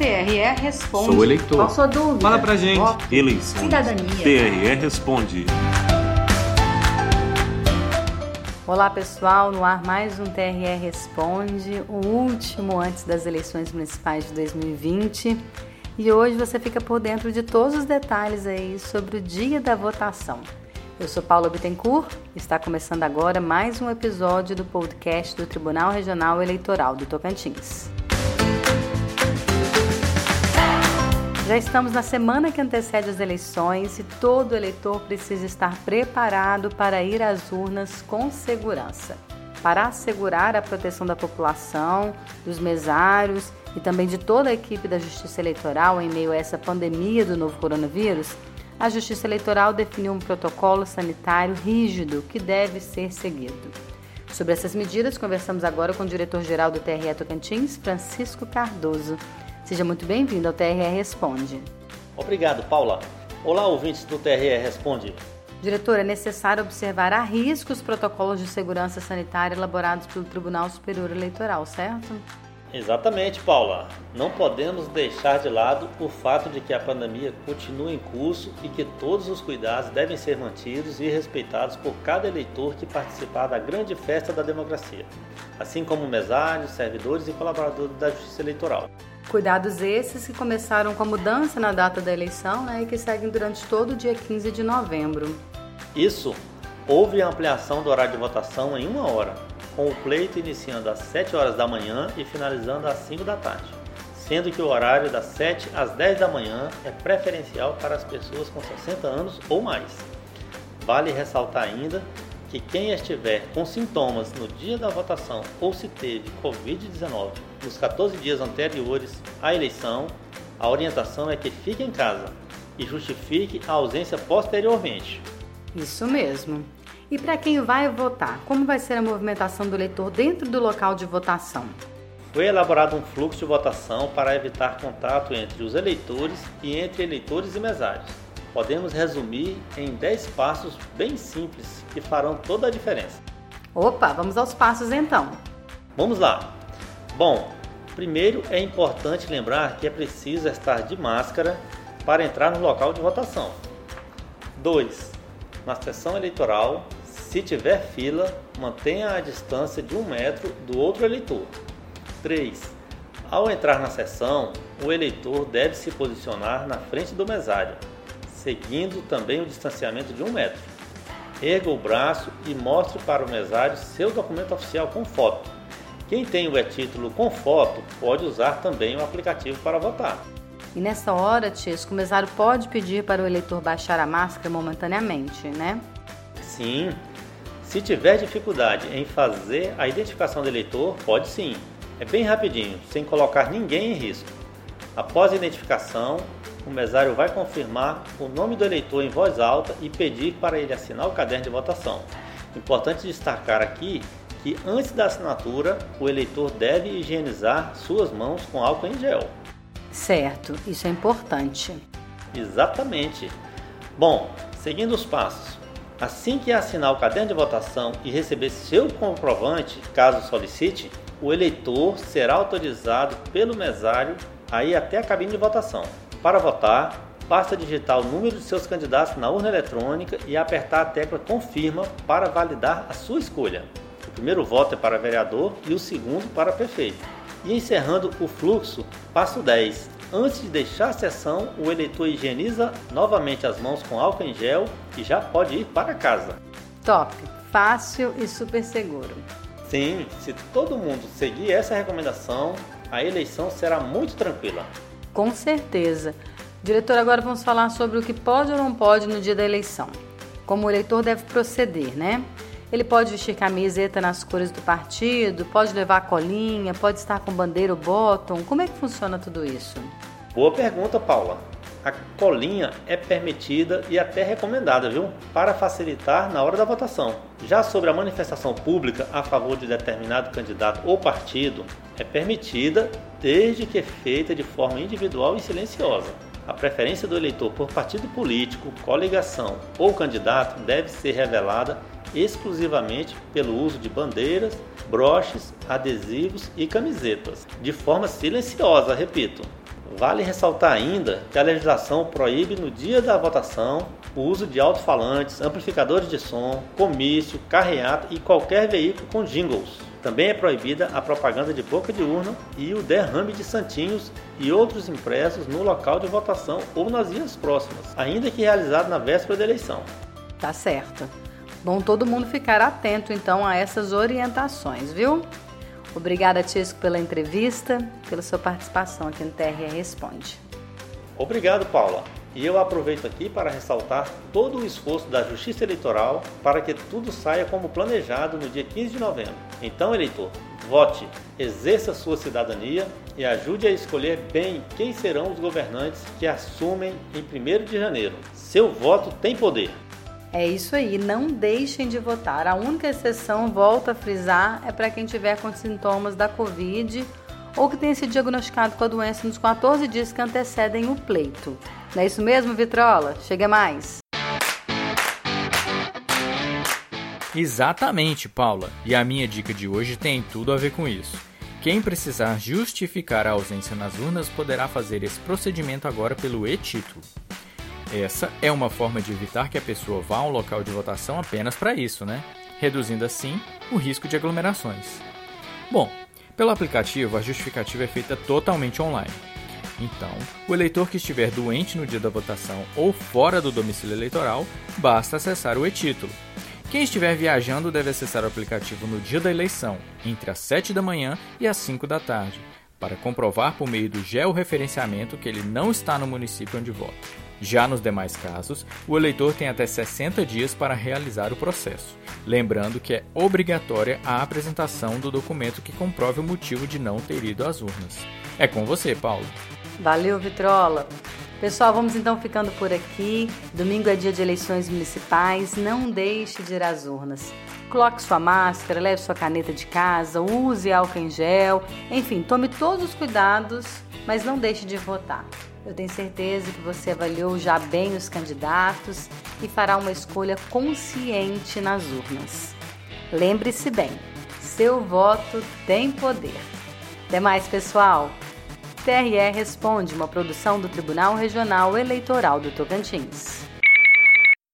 TRE Responde. Sou eleitor. Qual sua dúvida? Fala pra gente. Voto. Eleições. Cidadania. TRE Responde. Olá pessoal, no ar mais um TRE Responde, o último antes das eleições municipais de 2020. E hoje você fica por dentro de todos os detalhes aí sobre o dia da votação. Eu sou Paula Bittencourt, está começando agora mais um episódio do podcast do Tribunal Regional Eleitoral do Tocantins. Já estamos na semana que antecede as eleições e todo eleitor precisa estar preparado para ir às urnas com segurança. Para assegurar a proteção da população, dos mesários e também de toda a equipe da Justiça Eleitoral em meio a essa pandemia do novo coronavírus, a Justiça Eleitoral definiu um protocolo sanitário rígido que deve ser seguido. Sobre essas medidas, conversamos agora com o diretor-geral do TRE Tocantins, Francisco Cardoso. Seja muito bem-vindo ao TRE Responde. Obrigado, Paula. Olá, ouvintes do TRE Responde. Diretor, é necessário observar a risco os protocolos de segurança sanitária elaborados pelo Tribunal Superior Eleitoral, certo? Exatamente, Paula. Não podemos deixar de lado o fato de que a pandemia continua em curso e que todos os cuidados devem ser mantidos e respeitados por cada eleitor que participar da grande festa da democracia, assim como mesários, servidores e colaboradores da Justiça Eleitoral. Cuidados esses que começaram com a mudança na data da eleição né, e que seguem durante todo o dia 15 de novembro. Isso, houve ampliação do horário de votação em uma hora, com o pleito iniciando às 7 horas da manhã e finalizando às 5 da tarde, sendo que o horário das 7 às 10 da manhã é preferencial para as pessoas com 60 anos ou mais. Vale ressaltar ainda que quem estiver com sintomas no dia da votação ou se teve Covid-19 nos 14 dias anteriores à eleição, a orientação é que fique em casa e justifique a ausência posteriormente. Isso mesmo. E para quem vai votar, como vai ser a movimentação do eleitor dentro do local de votação? Foi elaborado um fluxo de votação para evitar contato entre os eleitores e entre eleitores e mesários. Podemos resumir em 10 passos bem simples que farão toda a diferença. Opa, vamos aos passos então. Vamos lá! Bom, primeiro é importante lembrar que é preciso estar de máscara para entrar no local de votação. 2. Na sessão eleitoral, se tiver fila, mantenha a distância de um metro do outro eleitor. 3. Ao entrar na sessão, o eleitor deve se posicionar na frente do mesário, seguindo também o distanciamento de um metro. Erga o braço e mostre para o mesário seu documento oficial com foto. Quem tem o e-título com foto pode usar também o aplicativo para votar. E nessa hora, Tiesco, o mesário pode pedir para o eleitor baixar a máscara momentaneamente, né? Sim. Se tiver dificuldade em fazer a identificação do eleitor, pode sim. É bem rapidinho, sem colocar ninguém em risco. Após a identificação, o mesário vai confirmar o nome do eleitor em voz alta e pedir para ele assinar o caderno de votação. Importante destacar aqui que antes da assinatura, o eleitor deve higienizar suas mãos com álcool em gel. Certo, isso é importante. Exatamente. Bom, seguindo os passos. Assim que assinar o caderno de votação e receber seu comprovante, caso solicite, o eleitor será autorizado pelo mesário a ir até a cabine de votação. Para votar, basta digitar o número de seus candidatos na urna eletrônica e apertar a tecla Confirma para validar a sua escolha. O primeiro voto é para vereador e o segundo para prefeito. E encerrando o fluxo, passo 10. Antes de deixar a sessão, o eleitor higieniza novamente as mãos com álcool em gel e já pode ir para casa. Top, fácil e super seguro. Sim, se todo mundo seguir essa recomendação, a eleição será muito tranquila. Com certeza. Diretor, agora vamos falar sobre o que pode ou não pode no dia da eleição. Como o eleitor deve proceder, né? Ele pode vestir camiseta nas cores do partido, pode levar colinha, pode estar com bandeira ou bottom. Como é que funciona tudo isso? Boa pergunta, Paula. A colinha é permitida e até recomendada, viu? Para facilitar na hora da votação. Já sobre a manifestação pública a favor de determinado candidato ou partido, é permitida desde que é feita de forma individual e silenciosa. A preferência do eleitor por partido político, coligação ou candidato deve ser revelada exclusivamente pelo uso de bandeiras, broches, adesivos e camisetas, de forma silenciosa, repito. Vale ressaltar ainda que a legislação proíbe no dia da votação o uso de alto-falantes, amplificadores de som, comício, carreata e qualquer veículo com jingles. Também é proibida a propaganda de boca de urna e o derrame de santinhos e outros impressos no local de votação ou nas vias próximas, ainda que realizado na véspera da eleição. Tá certo. Bom todo mundo ficar atento então a essas orientações, viu? Obrigada, Tisco, pela entrevista, pela sua participação aqui no TRE Responde. Obrigado, Paula. E eu aproveito aqui para ressaltar todo o esforço da Justiça Eleitoral para que tudo saia como planejado no dia 15 de novembro. Então, eleitor, vote, exerça sua cidadania e ajude a escolher bem quem serão os governantes que assumem em 1 de janeiro. Seu voto tem poder. É isso aí, não deixem de votar. A única exceção, volto a frisar, é para quem tiver com sintomas da Covid ou que tenha sido diagnosticado com a doença nos 14 dias que antecedem o pleito. Não é isso mesmo, Vitrola? Chega mais! Exatamente, Paula. E a minha dica de hoje tem tudo a ver com isso. Quem precisar justificar a ausência nas urnas poderá fazer esse procedimento agora pelo e-título. Essa é uma forma de evitar que a pessoa vá a um local de votação apenas para isso, né? Reduzindo assim o risco de aglomerações. Bom, pelo aplicativo a justificativa é feita totalmente online. Então, o eleitor que estiver doente no dia da votação ou fora do domicílio eleitoral, basta acessar o e-título. Quem estiver viajando deve acessar o aplicativo no dia da eleição, entre as 7 da manhã e as 5 da tarde, para comprovar por meio do georreferenciamento que ele não está no município onde vota. Já nos demais casos, o eleitor tem até 60 dias para realizar o processo, lembrando que é obrigatória a apresentação do documento que comprove o motivo de não ter ido às urnas. É com você, Paulo. Valeu, Vitrola. Pessoal, vamos então ficando por aqui. Domingo é dia de eleições municipais. Não deixe de ir às urnas. Coloque sua máscara, leve sua caneta de casa, use álcool em gel. Enfim, tome todos os cuidados, mas não deixe de votar. Eu tenho certeza que você avaliou já bem os candidatos e fará uma escolha consciente nas urnas. Lembre-se bem, seu voto tem poder. Até mais, pessoal! TRE Responde, uma produção do Tribunal Regional Eleitoral do Tocantins.